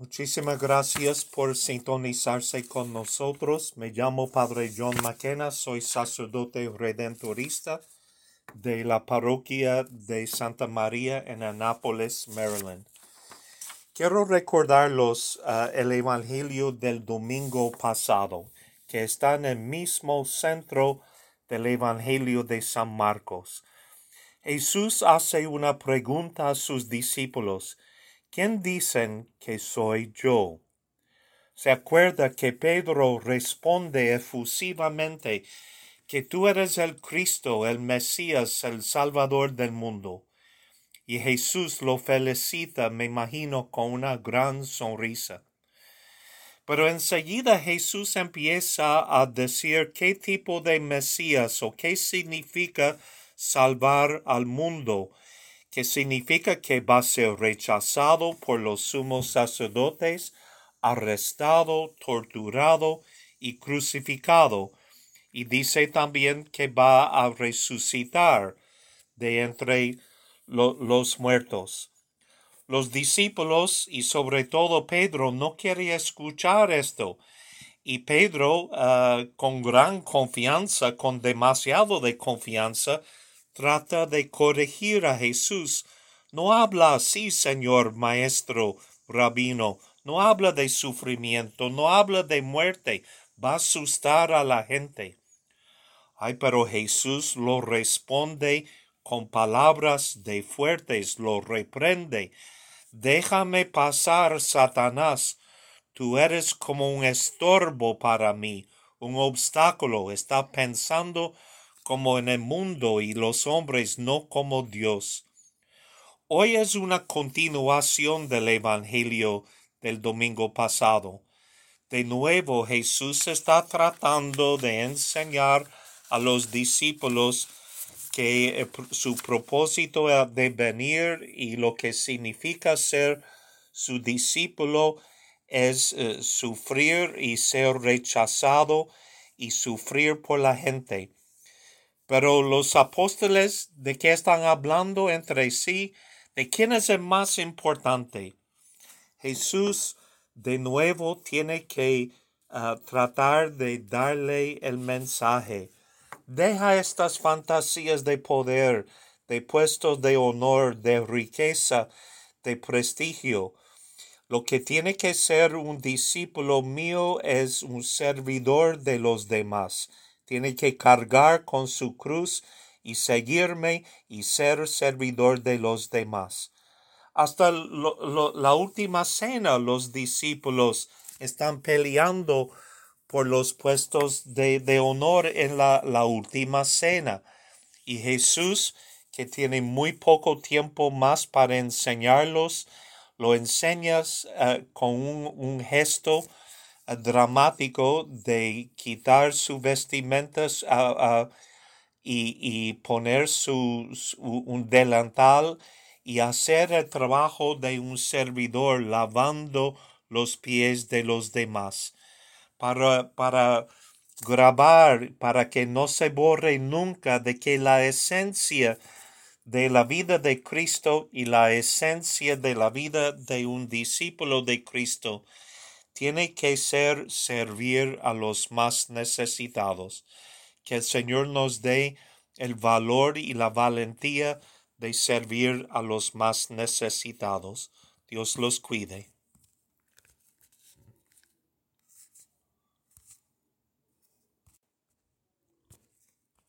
Muchísimas gracias por sintonizarse con nosotros. Me llamo Padre John McKenna, soy sacerdote redentorista de la parroquia de Santa María en Annapolis, Maryland. Quiero recordarlos uh, el Evangelio del domingo pasado, que está en el mismo centro del Evangelio de San Marcos. Jesús hace una pregunta a sus discípulos. ¿Quién dicen que soy yo? Se acuerda que Pedro responde efusivamente que tú eres el Cristo, el Mesías, el Salvador del mundo. Y Jesús lo felicita, me imagino, con una gran sonrisa. Pero enseguida Jesús empieza a decir qué tipo de Mesías o qué significa salvar al mundo, que significa que va a ser rechazado por los sumos sacerdotes, arrestado, torturado y crucificado. Y dice también que va a resucitar de entre los muertos. Los discípulos y sobre todo Pedro no quiere escuchar esto. Y Pedro, ah, con gran confianza, con demasiado de confianza, trata de corregir a Jesús. No habla así, Señor Maestro, Rabino, no habla de sufrimiento, no habla de muerte, va a asustar a la gente. Ay, pero Jesús lo responde con palabras de fuertes, lo reprende. Déjame pasar, Satanás. Tú eres como un estorbo para mí, un obstáculo. Está pensando como en el mundo y los hombres no como Dios. Hoy es una continuación del Evangelio del domingo pasado. De nuevo Jesús está tratando de enseñar a los discípulos que eh, su propósito de venir y lo que significa ser su discípulo es eh, sufrir y ser rechazado y sufrir por la gente. Pero los apóstoles, ¿de qué están hablando entre sí? ¿De quién es el más importante? Jesús de nuevo tiene que ah, tratar de darle el mensaje. Deja estas fantasías de poder, de puestos de honor, de riqueza, de prestigio. Lo que tiene que ser un discípulo mío es un servidor de los demás tiene que cargar con su cruz y seguirme y ser servidor de los demás. Hasta la última cena los discípulos están peleando por los puestos de, honor en la, última cena. Y Jesús, que tiene muy poco tiempo más para enseñarlos, lo enseñas eh, con un gesto dramático de quitar sus vestimentas y, poner su, un delantal y hacer el trabajo de un servidor lavando los pies de los demás. Para, para grabar, para que no se borre nunca de que la esencia de la vida de Cristo y la esencia de la vida de un discípulo de Cristo tiene que ser servir a los más necesitados. Que el Señor nos dé el valor y la valentía de servir a los más necesitados. Dios los cuide.